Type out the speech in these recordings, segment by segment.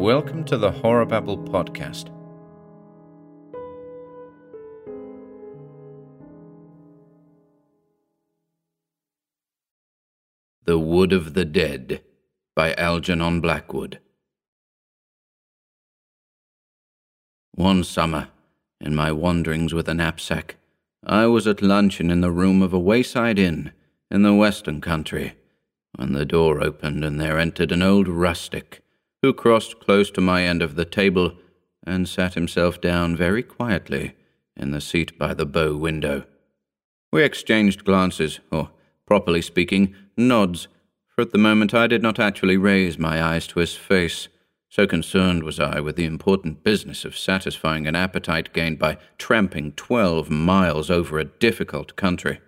Welcome to the Horror Babble podcast. The Wood of the Dead by Algernon Blackwood. One summer, in my wanderings with a knapsack, I was at luncheon in the room of a wayside inn in the western country when the door opened and there entered an old rustic who crossed close to my end of the table and sat himself down very quietly in the seat by the bow window. We exchanged glances, or, properly speaking, nods, for at the moment I did not actually raise my eyes to his face, so concerned was I with the important business of satisfying an appetite gained by tramping twelve miles over a difficult country.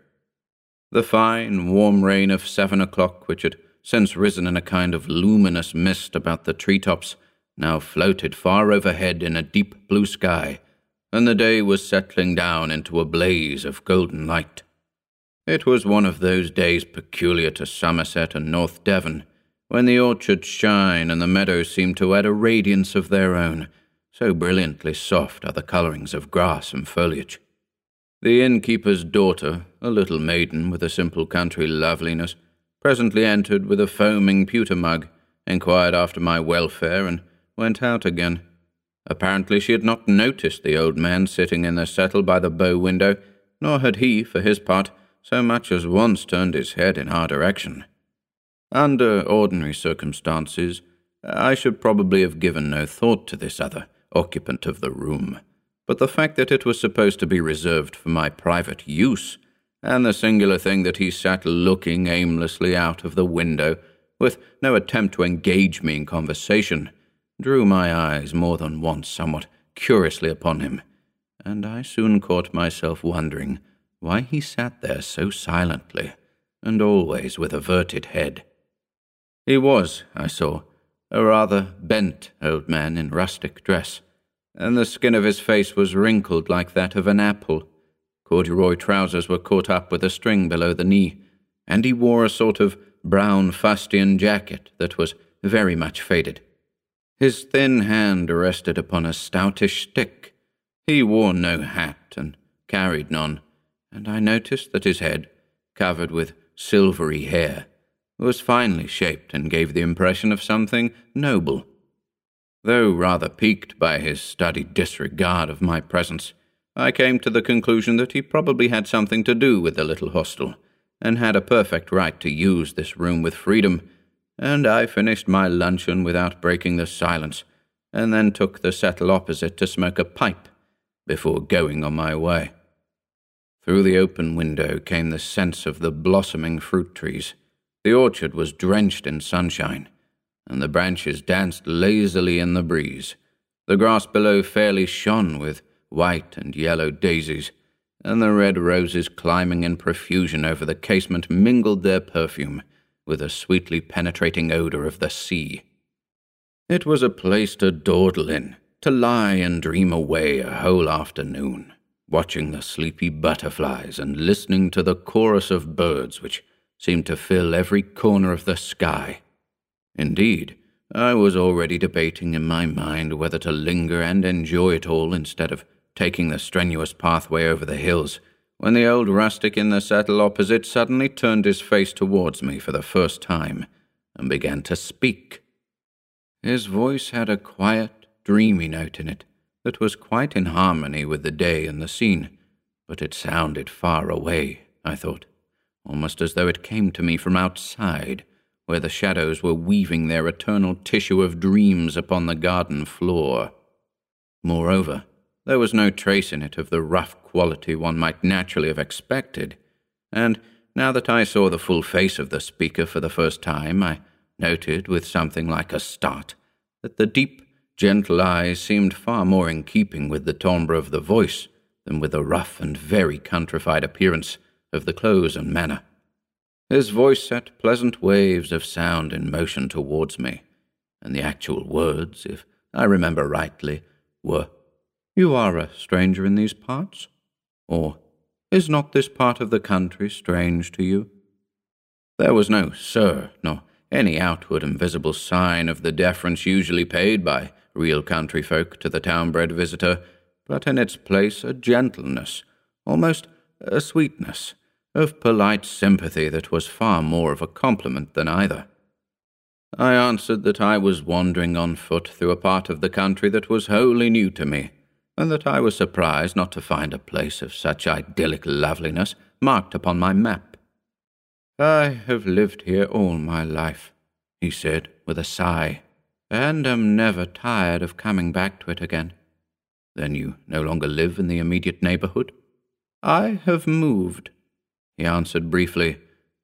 The fine, warm rain of seven o'clock, which had since risen in a kind of luminous mist about the tree tops, now floated far overhead in a deep blue sky, and the day was settling down into a blaze of golden light. It was one of those days peculiar to Somerset and North Devon, when the orchards shine and the meadows seem to add a radiance of their own, so brilliantly soft are the colourings of grass and foliage. The innkeeper's daughter, a little maiden with a simple country loveliness, presently entered with a foaming pewter mug, inquired after my welfare, and went out again. Apparently she had not noticed the old man sitting in the settle by the bow window, nor had he, for his part, so much as once turned his head in our direction. Under ordinary circumstances, I should probably have given no thought to this other occupant of the room, but the fact that it was supposed to be reserved for my private use and the singular thing that he sat looking aimlessly out of the window, with no attempt to engage me in conversation, drew my eyes more than once somewhat curiously upon him, and I soon caught myself wondering why he sat there so silently, and always with averted head. He was, I saw, a rather bent old man in rustic dress, and the skin of his face was wrinkled like that of an apple Corduroy trousers were caught up with a string below the knee, and he wore a sort of brown fustian jacket that was very much faded. His thin hand rested upon a stoutish stick. He wore no hat and carried none, and I noticed that his head, covered with silvery hair, was finely shaped and gave the impression of something noble. Though rather piqued by his studied disregard of my presence, I came to the conclusion that he probably had something to do with the little hostel, and had a perfect right to use this room with freedom, and I finished my luncheon without breaking the silence, and then took the settle opposite to smoke a pipe before going on my way. Through the open window came the sense of the blossoming fruit trees. The orchard was drenched in sunshine, and the branches danced lazily in the breeze. The grass below fairly shone with white and yellow daisies, and the red roses climbing in profusion over the casement mingled their perfume with the sweetly penetrating odour of the sea. It was a place to dawdle in, to lie and dream away a whole afternoon, watching the sleepy butterflies and listening to the chorus of birds which seemed to fill every corner of the sky. Indeed, I was already debating in my mind whether to linger and enjoy it all instead of taking the strenuous pathway over the hills, when the old rustic in the settle opposite suddenly turned his face towards me for the first time and began to speak. His voice had a quiet, dreamy note in it that was quite in harmony with the day and the scene, but it sounded far away, I thought, almost as though it came to me from outside, where the shadows were weaving their eternal tissue of dreams upon the garden floor. Moreover, there was no trace in it of the rough quality one might naturally have expected, and now that I saw the full face of the speaker for the first time, I noted with something like a start that the deep, gentle eyes seemed far more in keeping with the timbre of the voice than with the rough and very countrified appearance of the clothes and manner. His voice set pleasant waves of sound in motion towards me, and the actual words, if I remember rightly, were you are a stranger in these parts? Or is not this part of the country strange to you? There was no sir, nor any outward and visible sign of the deference usually paid by real country folk to the town bred visitor, but in its place a gentleness, almost a sweetness, of polite sympathy that was far more of a compliment than either. I answered that I was wandering on foot through a part of the country that was wholly new to me, and that I was surprised not to find a place of such idyllic loveliness marked upon my map. I have lived here all my life, he said with a sigh, and am never tired of coming back to it again. Then you no longer live in the immediate neighborhood? I have moved, he answered briefly,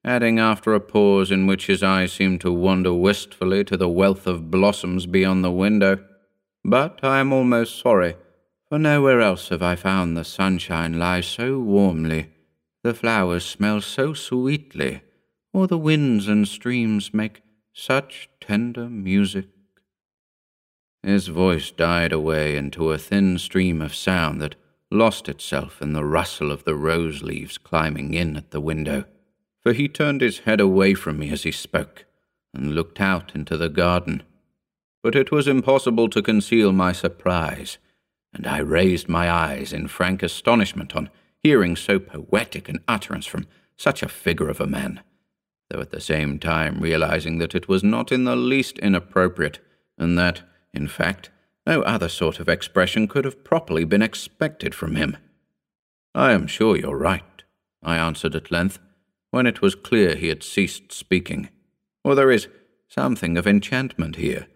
adding after a pause in which his eyes seemed to wander wistfully to the wealth of blossoms beyond the window. But I am almost sorry, for nowhere else have I found the sunshine lie so warmly the flowers smell so sweetly, or the winds and streams make such tender music. His voice died away into a thin stream of sound that lost itself in the rustle of the rose leaves climbing in at the window, for he turned his head away from me as he spoke and looked out into the garden. But it was impossible to conceal my surprise, and I raised my eyes in frank astonishment on hearing so poetic an utterance from such a figure of a man, though at the same time realizing that it was not in the least inappropriate, and that, in fact, no other sort of expression could have properly been expected from him. I am sure you're right, I answered at length, when it was clear he had ceased speaking. For there is something of enchantment here,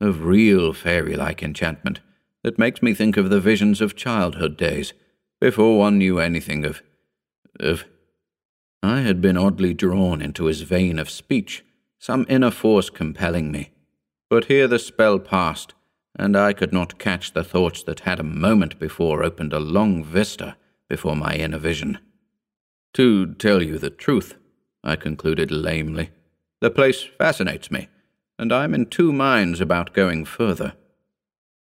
of real fairy like enchantment, that makes me think of the visions of childhood days before one knew anything of. of. I had been oddly drawn into his vein of speech, some inner force compelling me. But here the spell passed, and I could not catch the thoughts that had a moment before opened a long vista before my inner vision. To tell you the truth, I concluded lamely, the place fascinates me, and I am in two minds about going further.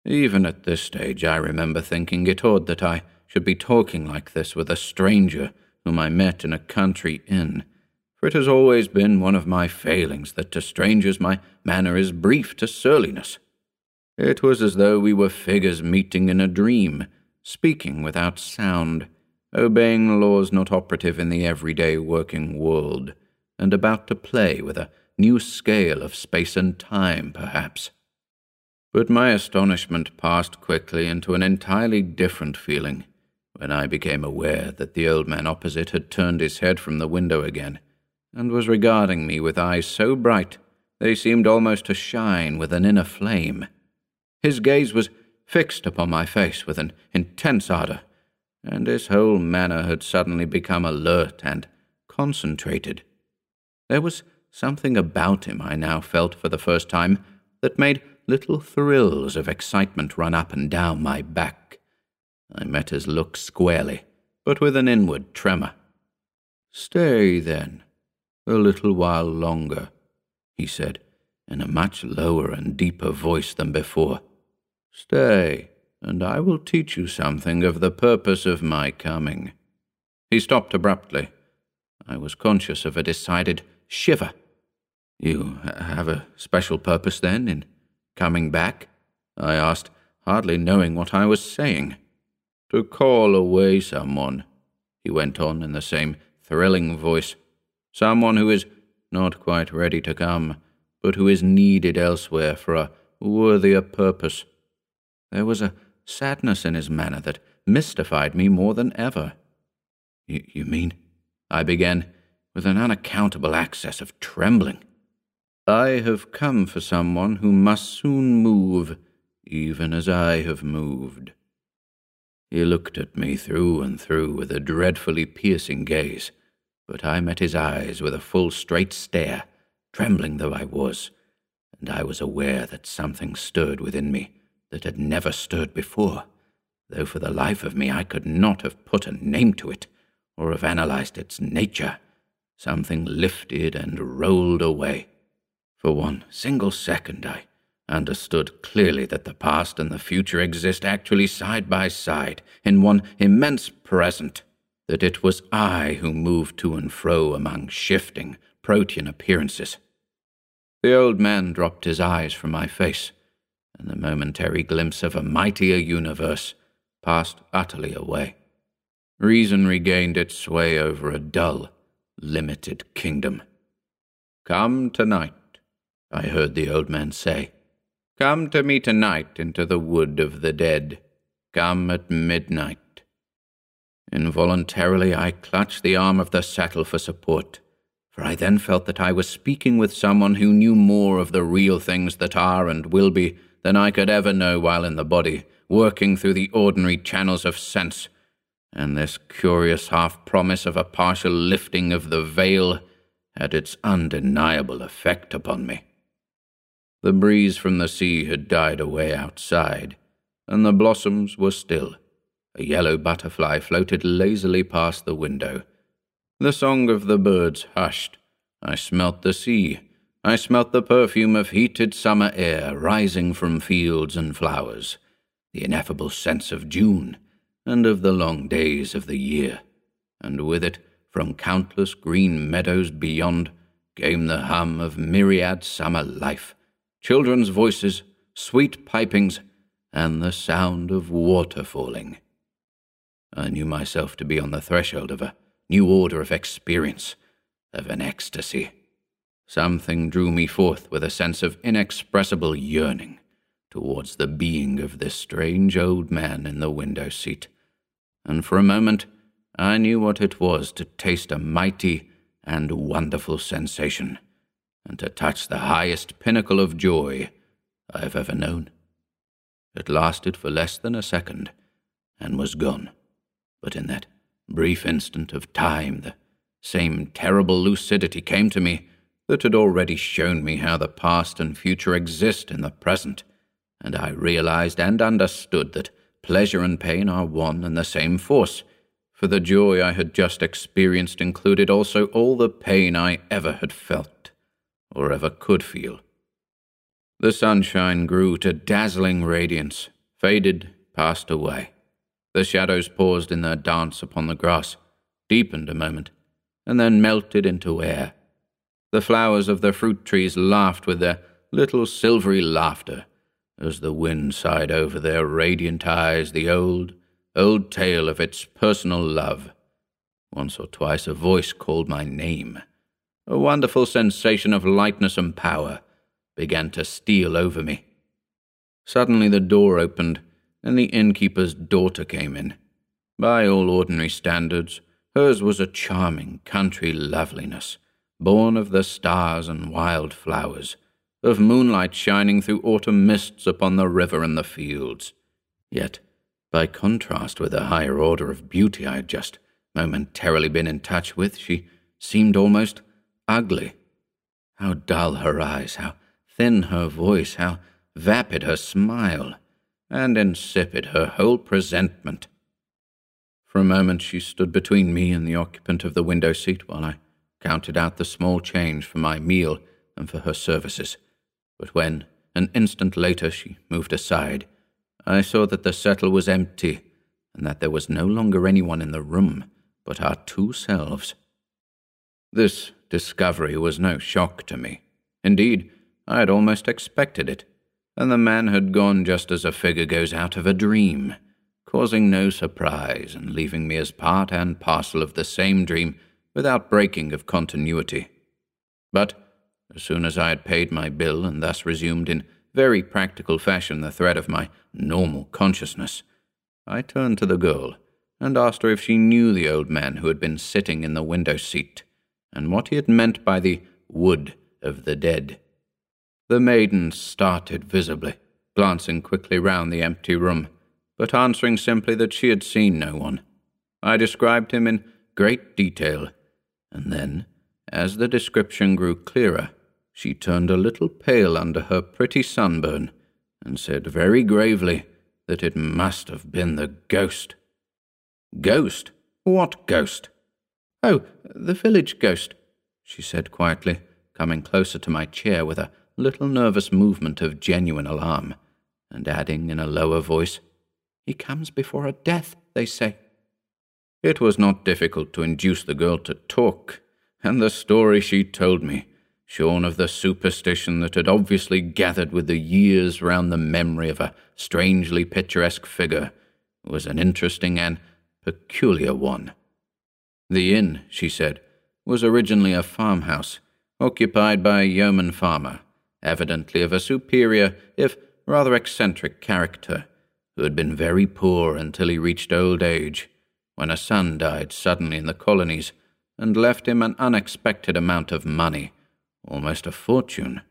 Even at this stage, I remember thinking it odd that I should be talking like this with a stranger whom I met in a country inn, for it has always been one of my failings that to strangers my manner is brief to surliness. It was as though we were figures meeting in a dream, speaking without sound, obeying laws not operative in the everyday working world, and about to play with a new scale of space and time, perhaps. But my astonishment passed quickly into an entirely different feeling when I became aware that the old man opposite had turned his head from the window again, and was regarding me with eyes so bright they seemed almost to shine with an inner flame. His gaze was fixed upon my face with an intense ardour, and his whole manner had suddenly become alert and concentrated. There was something about him I now felt for the first time that made little thrills of excitement run up and down my back I met his look squarely, but with an inward tremor. Stay, then, a little while longer, he said, in a much lower and deeper voice than before. Stay, and I will teach you something of the purpose of my coming. He stopped abruptly. I was conscious of a decided shiver. You have a special purpose, then, in coming back? I asked, hardly knowing what I was saying. To call away someone, he went on in the same thrilling voice. Someone who is not quite ready to come, but who is needed elsewhere for a worthier purpose. There was a sadness in his manner that mystified me more than ever. You, mean? I began, with an unaccountable access of trembling. I have come for someone who must soon move, even as I have moved. He looked at me through and through with a dreadfully piercing gaze, but I met his eyes with a full straight stare, trembling though I was, and I was aware that something stirred within me that had never stirred before, though for the life of me I could not have put a name to it or have analyzed its nature. Something lifted and rolled away. For one single second I understood clearly that the past and the future exist actually side by side in one immense present, that it was I who moved to and fro among shifting, protean appearances. The old man dropped his eyes from my face, and the momentary glimpse of a mightier universe passed utterly away. Reason regained its sway over a dull, limited kingdom. Come tonight, I heard the old man say. Come to me tonight into the wood of the dead. Come at midnight. Involuntarily, I clutched the arm of the settle for support, for I then felt that I was speaking with someone who knew more of the real things that are and will be than I could ever know while in the body, working through the ordinary channels of sense. And this curious half promise of a partial lifting of the veil had its undeniable effect upon me. The breeze from the sea had died away outside, and the blossoms were still. A yellow butterfly floated lazily past the window. The song of the birds hushed. I smelt the sea. I smelt the perfume of heated summer air rising from fields and flowers, the ineffable sense of June, and of the long days of the year. And with it, from countless green meadows beyond, came the hum of myriad summer life, children's voices, sweet pipings, and the sound of water falling. I knew myself to be on the threshold of a new order of experience, of an ecstasy. Something drew me forth with a sense of inexpressible yearning towards the being of this strange old man in the window seat, and for a moment I knew what it was to taste a mighty and wonderful sensation, and to touch the highest pinnacle of joy I have ever known. It lasted for less than a second, and was gone but in that brief instant of time, the same terrible lucidity came to me that had already shown me how the past and future exist in the present, and I realized and understood that pleasure and pain are one and the same force, for the joy I had just experienced included also all the pain I ever had felt, or ever could feel. The sunshine grew to dazzling radiance, faded, passed away. The shadows paused in their dance upon the grass, deepened a moment, and then melted into air. The flowers of the fruit trees laughed with their little silvery laughter as the wind sighed over their radiant eyes the old, old tale of its personal love. Once or twice a voice called my name. A wonderful sensation of lightness and power began to steal over me. Suddenly the door opened, and the innkeeper's daughter came in. By all ordinary standards, hers was a charming country loveliness, born of the stars and wild flowers, of moonlight shining through autumn mists upon the river and the fields. Yet, by contrast with the higher order of beauty I had just momentarily been in touch with, she seemed almost ugly. How dull her eyes, how thin her voice, how vapid her smile and insipid her whole presentment. For a moment she stood between me and the occupant of the window seat while I counted out the small change for my meal and for her services. But when, an instant later, she moved aside, I saw that the settle was empty and that there was no longer anyone in the room but our two selves. This discovery was no shock to me. Indeed, I had almost expected it and the man had gone just as a figure goes out of a dream, causing no surprise and leaving me as part and parcel of the same dream without breaking of continuity. But as soon as I had paid my bill and thus resumed in very practical fashion the thread of my normal consciousness, I turned to the girl and asked her if she knew the old man who had been sitting in the window seat, and what he had meant by the wood of the dead. The maiden started visibly, glancing quickly round the empty room, but answering simply that she had seen no one. I described him in great detail, and then, as the description grew clearer, she turned a little pale under her pretty sunburn, and said very gravely that it must have been the ghost. Ghost? What ghost? Oh, the village ghost, she said quietly, coming closer to my chair with a little nervous movement of genuine alarm, and adding in a lower voice, He comes before a death, they say. It was not difficult to induce the girl to talk, and the story she told me shorn of the superstition that had obviously gathered with the years round the memory of a strangely picturesque figure, was an interesting and peculiar one. The inn, she said, was originally a farmhouse, occupied by a yeoman farmer, evidently of a superior, if rather eccentric character, who had been very poor until he reached old age, when a son died suddenly in the colonies and left him an unexpected amount of money, almost a fortune.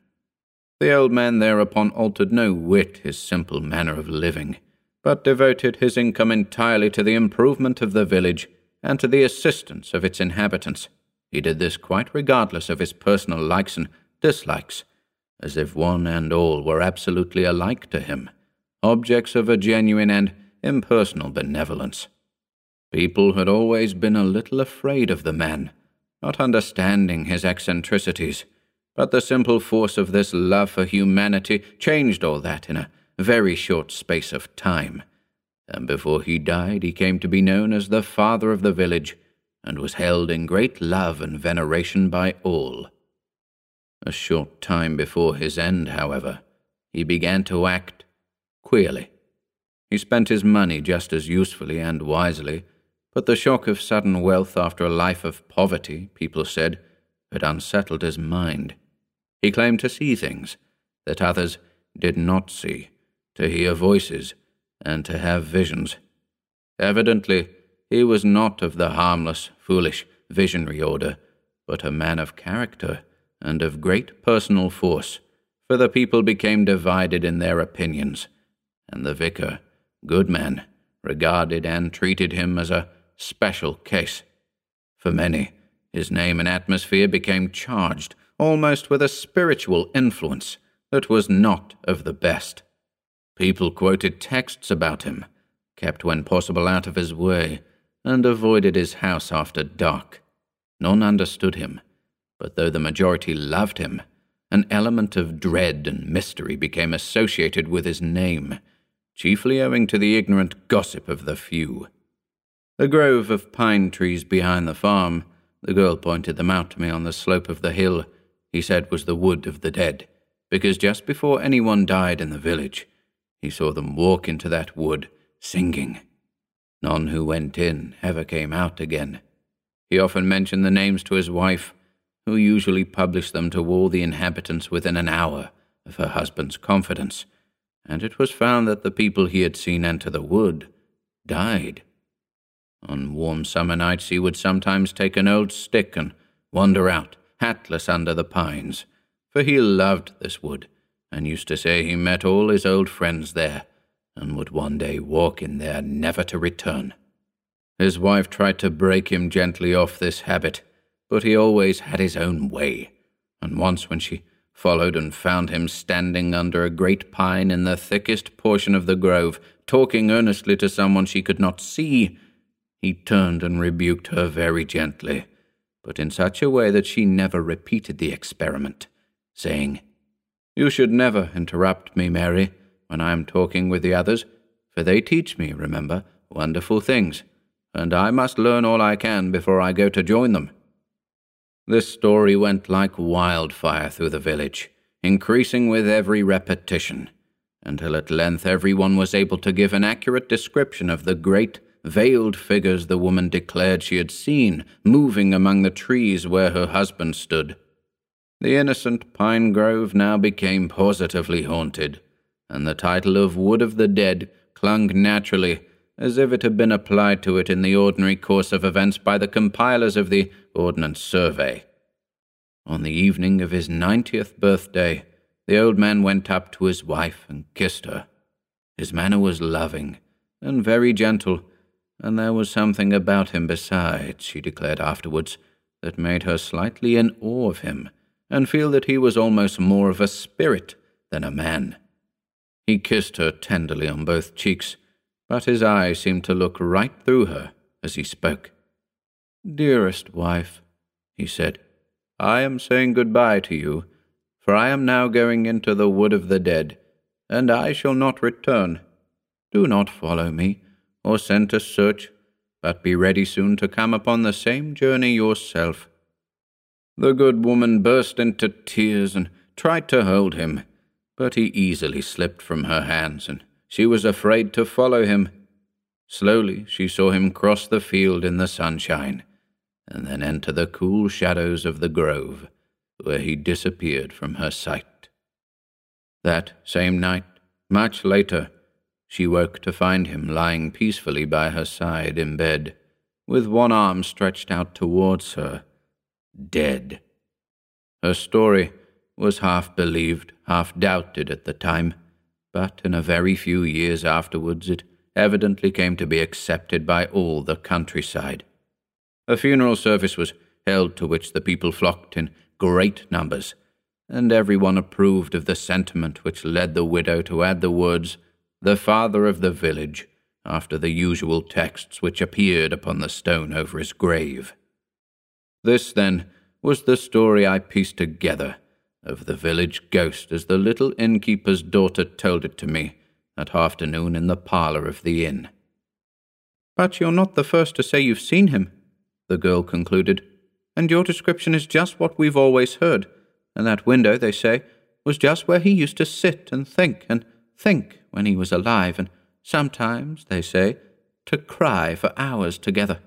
The old man thereupon altered no whit his simple manner of living, but devoted his income entirely to the improvement of the village and to the assistance of its inhabitants. He did this quite regardless of his personal likes and dislikes, as if one and all were absolutely alike to him, objects of a genuine and impersonal benevolence. People had always been a little afraid of the man, not understanding his eccentricities, but the simple force of this love for humanity changed all that in a very short space of time and before he died he came to be known as the father of the village, and was held in great love and veneration by all. A short time before his end, however, he began to act queerly. He spent his money just as usefully and wisely, but the shock of sudden wealth after a life of poverty, people said, had unsettled his mind. He claimed to see things that others did not see, to hear voices and to have visions. Evidently, he was not of the harmless, foolish, visionary order, but a man of character and of great personal force, for the people became divided in their opinions, and the vicar, good man, regarded and treated him as a special case. For many, his name and atmosphere became charged almost with a spiritual influence that was not of the best. People quoted texts about him, kept when possible out of his way, and avoided his house after dark. None understood him, but though the majority loved him, an element of dread and mystery became associated with his name, chiefly owing to the ignorant gossip of the few. The grove of pine trees behind the farm, the girl pointed them out to me on the slope of the hill, he said was the wood of the dead, because just before anyone died in the village, he saw them walk into that wood, singing. None who went in ever came out again. He often mentioned the names to his wife, who usually published them to all the inhabitants within an hour of her husband's confidence, and it was found that the people he had seen enter the wood died. On warm summer nights he would sometimes take an old stick and wander out, hatless under the pines, for he loved this wood and used to say he met all his old friends there, and would one day walk in there never to return. His wife tried to break him gently off this habit, but he always had his own way, and once when she followed and found him standing under a great pine in the thickest portion of the grove, talking earnestly to someone she could not see, he turned and rebuked her very gently, but in such a way that she never repeated the experiment, saying, you should never interrupt me, Mary, when I am talking with the others, for they teach me, remember, wonderful things, and I must learn all I can before I go to join them. This story went like wildfire through the village, increasing with every repetition, until at length everyone was able to give an accurate description of the great, veiled figures the woman declared she had seen moving among the trees where her husband stood. The innocent pine grove now became positively haunted, and the title of Wood of the Dead clung naturally, as if it had been applied to it in the ordinary course of events by the compilers of the Ordnance Survey. On the evening of his ninetieth birthday, the old man went up to his wife and kissed her. His manner was loving and very gentle, and there was something about him besides, she declared afterwards, that made her slightly in awe of him and feel that he was almost more of a spirit than a man. He kissed her tenderly on both cheeks, but his eyes seemed to look right through her as he spoke. Dearest wife, he said, I am saying good-bye to you, for I am now going into the wood of the dead, and I shall not return. Do not follow me, or send to search, but be ready soon to come upon the same journey yourself. The good woman burst into tears and tried to hold him, but he easily slipped from her hands, and she was afraid to follow him. Slowly she saw him cross the field in the sunshine, and then enter the cool shadows of the grove, where he disappeared from her sight. That same night, much later, she woke to find him lying peacefully by her side in bed, with one arm stretched out towards her, dead. Her story was half believed, half doubted at the time, but in a very few years afterwards it evidently came to be accepted by all the countryside. A funeral service was held to which the people flocked in great numbers, and everyone approved of the sentiment which led the widow to add the words, the father of the village, after the usual texts which appeared upon the stone over his grave. This, then, was the story I pieced together of the village ghost as the little innkeeper's daughter told it to me that afternoon in the parlour of the inn. But you're not the first to say you've seen him, the girl concluded, and your description is just what we've always heard, and that window, they say, was just where he used to sit and think and think when he was alive, and sometimes, they say, to cry for hours together.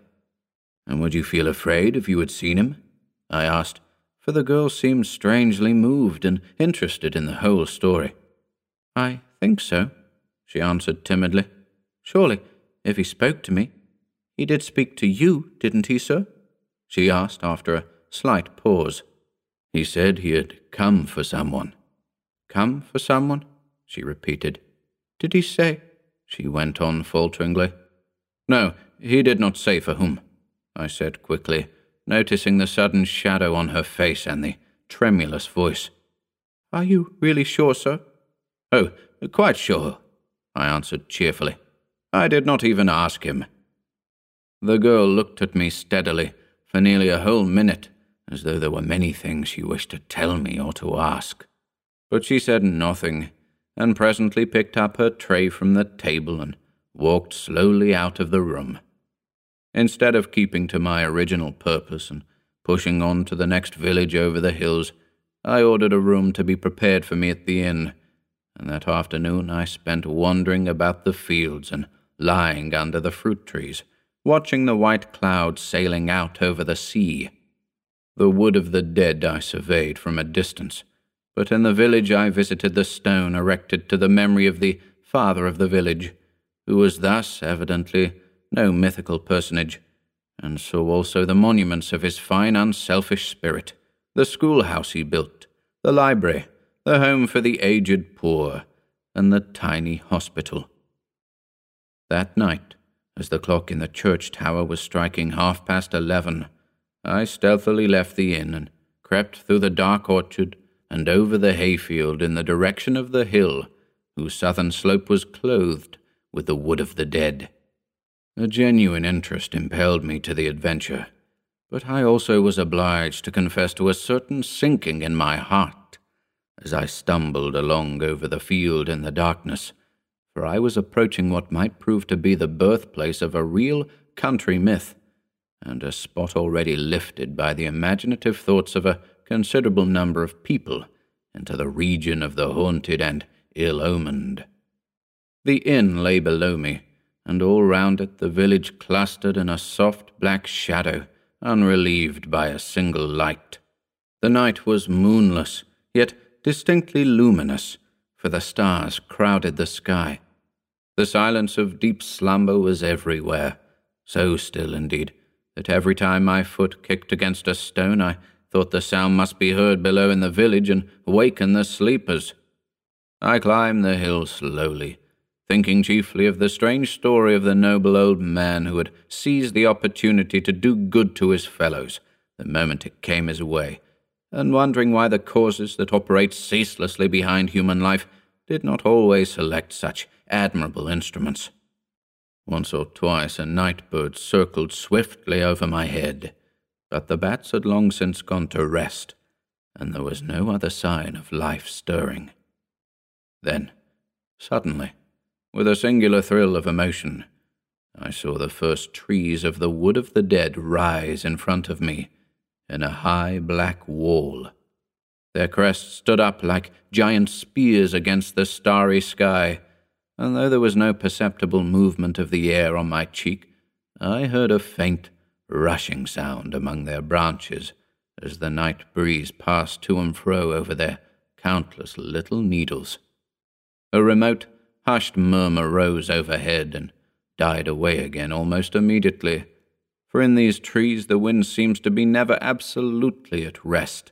And would you feel afraid if you had seen him? I asked, for the girl seemed strangely moved and interested in the whole story. I think so, she answered timidly. Surely, if he spoke to me. He did speak to you, didn't he, sir? she asked after a slight pause. He said he had come for someone. Come for someone? she repeated. Did he say? She went on falteringly. No, he did not say for whom, I said quickly, noticing the sudden shadow on her face and the tremulous voice. Are you really sure, sir? Oh, quite sure, I answered cheerfully. I did not even ask him. The girl looked at me steadily for nearly a whole minute, as though there were many things she wished to tell me or to ask. But she said nothing, and presently picked up her tray from the table and walked slowly out of the room. Instead of keeping to my original purpose and pushing on to the next village over the hills, I ordered a room to be prepared for me at the inn and that afternoon I spent wandering about the fields and lying under the fruit trees, watching the white clouds sailing out over the sea. The wood of the dead I surveyed from a distance, but in the village I visited the stone erected to the memory of the father of the village, who was thus evidently no mythical personage, and saw also the monuments of his fine unselfish spirit, the schoolhouse he built, the library, the home for the aged poor, and the tiny hospital. That night, as the clock in the church tower was striking half past eleven, I stealthily left the inn and crept through the dark orchard and over the hayfield in the direction of the hill whose southern slope was clothed with the wood of the dead. A genuine interest impelled me to the adventure, but I also was obliged to confess to a certain sinking in my heart as I stumbled along over the field in the darkness, for I was approaching what might prove to be the birthplace of a real country myth, and a spot already lifted by the imaginative thoughts of a considerable number of people into the region of the haunted and ill omened. The inn lay below me, and all round it the village clustered in a soft black shadow, unrelieved by a single light. The night was moonless, yet distinctly luminous, for the stars crowded the sky. The silence of deep slumber was everywhere, so still indeed that every time my foot kicked against a stone I thought the sound must be heard below in the village and waken the sleepers. I climbed the hill slowly, thinking chiefly of the strange story of the noble old man who had seized the opportunity to do good to his fellows the moment it came his way and wondering why the causes that operate ceaselessly behind human life did not always select such admirable instruments. Once or twice a night bird circled swiftly over my head, but the bats had long since gone to rest, and there was no other sign of life stirring. Then, suddenly, with a singular thrill of emotion, I saw the first trees of the Wood of the Dead rise in front of me in a high black wall. Their crests stood up like giant spears against the starry sky, and though there was no perceptible movement of the air on my cheek, I heard a faint, rushing sound among their branches as the night breeze passed to and fro over their countless little needles. A remote, hushed murmur rose overhead and died away again almost immediately, for in these trees the wind seems to be never absolutely at rest,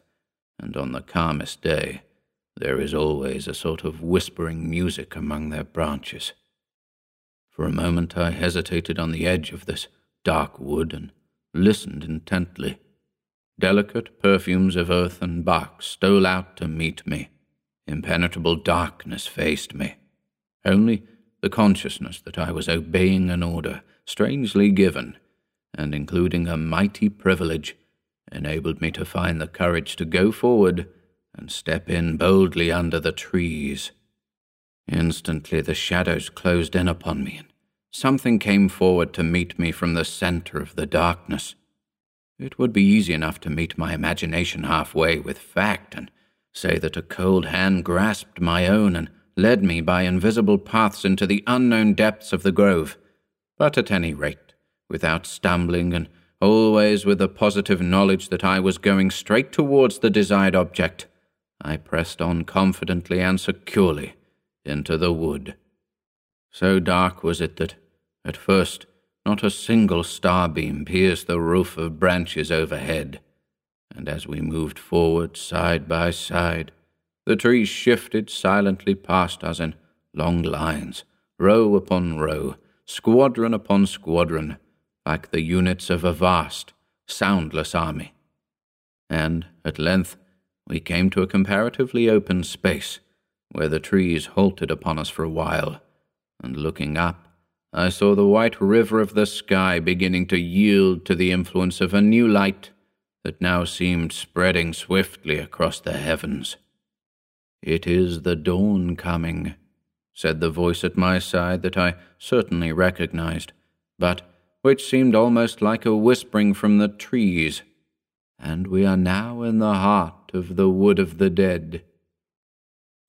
and on the calmest day there is always a sort of whispering music among their branches. For a moment I hesitated on the edge of this dark wood and listened intently. Delicate perfumes of earth and bark stole out to meet me. Impenetrable darkness faced me. Only the consciousness that I was obeying an order strangely given, and including a mighty privilege, enabled me to find the courage to go forward and step in boldly under the trees. Instantly the shadows closed in upon me, and something came forward to meet me from the center of the darkness. It would be easy enough to meet my imagination halfway with fact and say that a cold hand grasped my own and led me by invisible paths into the unknown depths of the grove. But at any rate, without stumbling and always with the positive knowledge that I was going straight towards the desired object, I pressed on confidently and securely into the wood. So dark was it that, at first, not a single starbeam pierced the roof of branches overhead, and as we moved forward side by side, the trees shifted silently past us in long lines, row upon row, squadron upon squadron, like the units of a vast, soundless army. And, at length, we came to a comparatively open space, where the trees halted upon us for a while, and looking up, I saw the white river of the sky beginning to yield to the influence of a new light that now seemed spreading swiftly across the heavens. It is the dawn coming, said the voice at my side that I certainly recognized, but which seemed almost like a whispering from the trees, and we are now in the heart of the wood of the dead.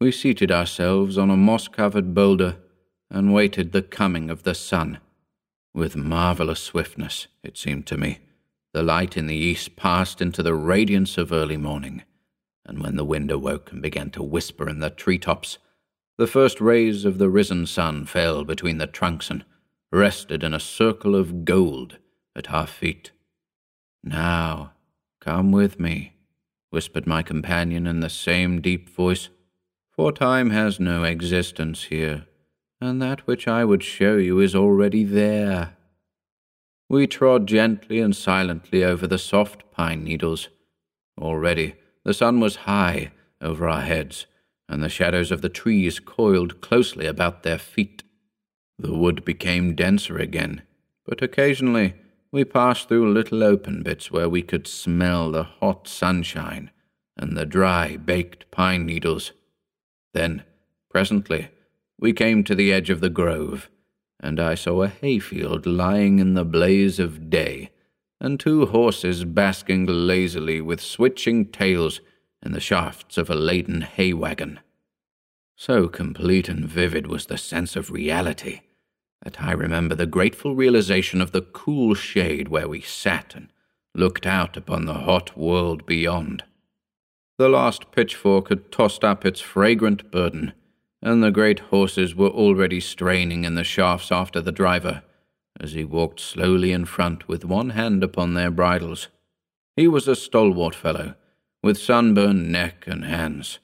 We seated ourselves on a moss covered boulder and waited the coming of the sun. With marvelous swiftness, it seemed to me, the light in the east passed into the radiance of early morning, and when the wind awoke and began to whisper in the tree tops, the first rays of the risen sun fell between the trunks and rested in a circle of gold at our feet. Now, come with me, whispered my companion in the same deep voice, for time has no existence here and that which I would show you is already there. We trod gently and silently over the soft pine needles. Already the sun was high over our heads, and the shadows of the trees coiled closely about their feet. The wood became denser again, but occasionally we passed through little open bits where we could smell the hot sunshine and the dry, baked pine needles. Then, presently, we came to the edge of the grove, and I saw a hayfield lying in the blaze of day, and two horses basking lazily with switching tails in the shafts of a laden hay wagon. So complete and vivid was the sense of reality that I remember the grateful realization of the cool shade where we sat and looked out upon the hot world beyond. The last pitchfork had tossed up its fragrant burden and the great horses were already straining in the shafts after the driver, as he walked slowly in front with one hand upon their bridles. He was a stalwart fellow, with sunburned neck and hands.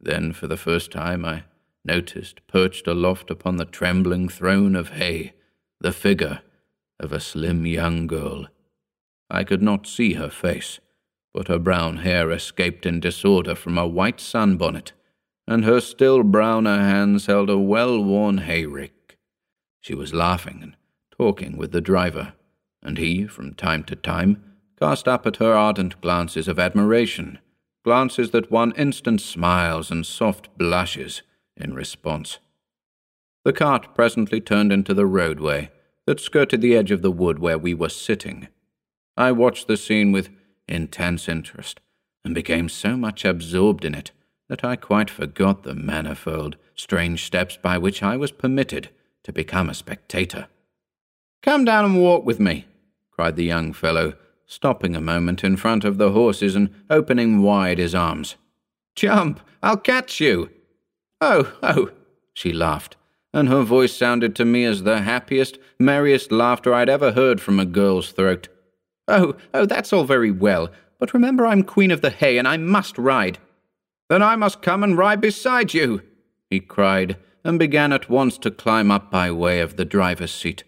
Then, for the first time, I noticed, perched aloft upon the trembling throne of hay, the figure of a slim young girl. I could not see her face, but her brown hair escaped in disorder from a white sunbonnet and her still browner hands held a well worn hayrick. She was laughing and talking with the driver, and he, from time to time, cast up at her ardent glances of admiration, glances that won instant smiles and soft blushes in response. The cart presently turned into the roadway that skirted the edge of the wood where we were sitting. I watched the scene with intense interest, and became so much absorbed in it that I quite forgot the manifold, strange steps by which I was permitted to become a spectator. Come down and walk with me, cried the young fellow, stopping a moment in front of the horses and opening wide his arms. Jump! I'll catch you! Oh, oh, she laughed, and her voice sounded to me as the happiest, merriest laughter I'd ever heard from a girl's throat. Oh, oh, that's all very well, but remember I'm queen of the hay and I must ride. Then I must come and ride beside you, he cried, and began at once to climb up by way of the driver's seat.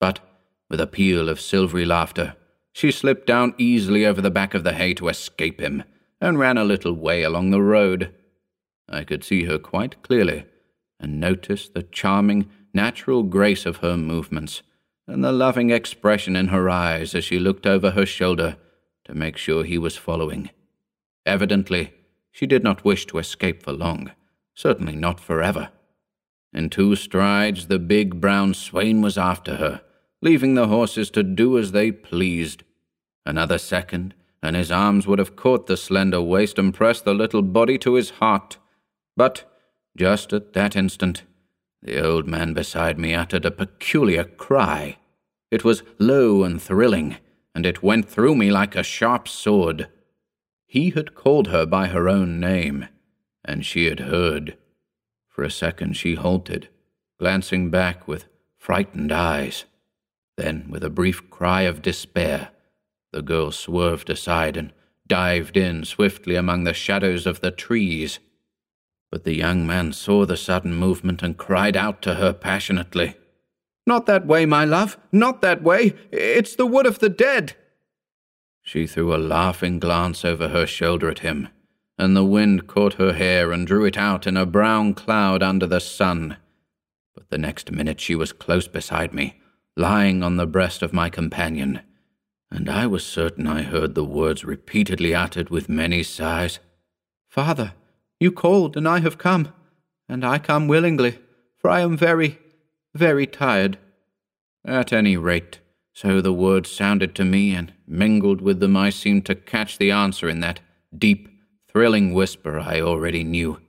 But, with a peal of silvery laughter, she slipped down easily over the back of the hay to escape him, and ran a little way along the road. I could see her quite clearly, and noticed the charming, natural grace of her movements, and the loving expression in her eyes as she looked over her shoulder to make sure he was following. Evidently, she did not wish to escape for long, certainly not forever. In two strides, the big brown swain was after her, leaving the horses to do as they pleased. Another second, and his arms would have caught the slender waist and pressed the little body to his heart. But just at that instant, the old man beside me uttered a peculiar cry. It was low and thrilling, and it went through me like a sharp sword. He had called her by her own name, and she had heard. For a second she halted, glancing back with frightened eyes. Then, with a brief cry of despair, the girl swerved aside and dived in swiftly among the shadows of the trees. But the young man saw the sudden movement and cried out to her passionately. Not that way, my love, not that way. It's the wood of the dead. She threw a laughing glance over her shoulder at him and the wind caught her hair and drew it out in a brown cloud under the sun. But the next minute she was close beside me, lying on the breast of my companion, and I was certain I heard the words repeatedly uttered with many sighs. Father, you called, and I have come, and I come willingly, for I am very, very tired. At any rate, so the words sounded to me, and mingled with them I seemed to catch the answer in that deep, thrilling whisper I already knew.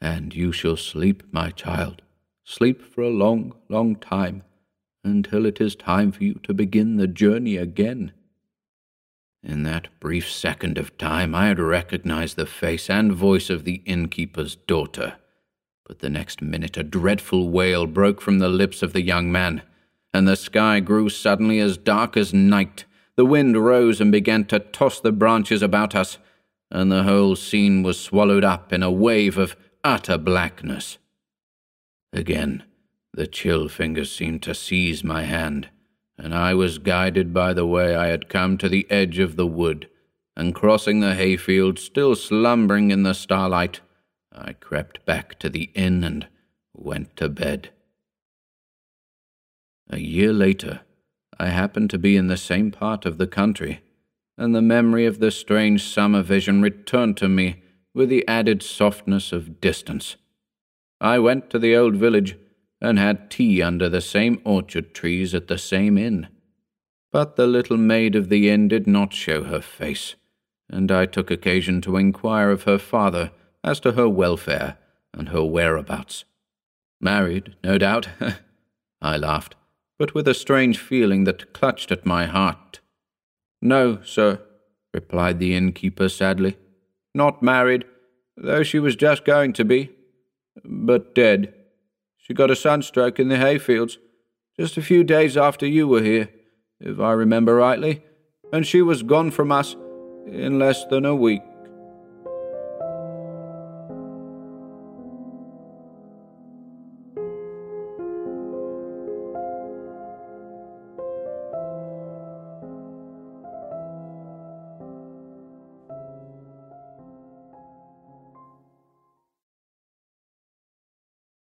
And you shall sleep, my child, sleep for a long, long time, until it is time for you to begin the journey again. In that brief second of time, I had recognized the face and voice of the innkeeper's daughter. But the next minute, a dreadful wail broke from the lips of the young man, and the sky grew suddenly as dark as night. The wind rose and began to toss the branches about us, and the whole scene was swallowed up in a wave of utter blackness. Again, the chill fingers seemed to seize my hand, and I was guided by the way I had come to the edge of the wood, and crossing the hayfield, still slumbering in the starlight, I crept back to the inn and went to bed. A year later, I happened to be in the same part of the country and the memory of the strange summer vision returned to me with the added softness of distance. I went to the old village and had tea under the same orchard trees at the same inn. But the little maid of the inn did not show her face, and I took occasion to inquire of her father as to her welfare and her whereabouts. Married, no doubt? I laughed, but with a strange feeling that clutched at my heart no, sir, replied the innkeeper sadly. Not married, though she was just going to be, but dead. She got a sunstroke in the hayfields just a few days after you were here, if I remember rightly, and she was gone from us in less than a week.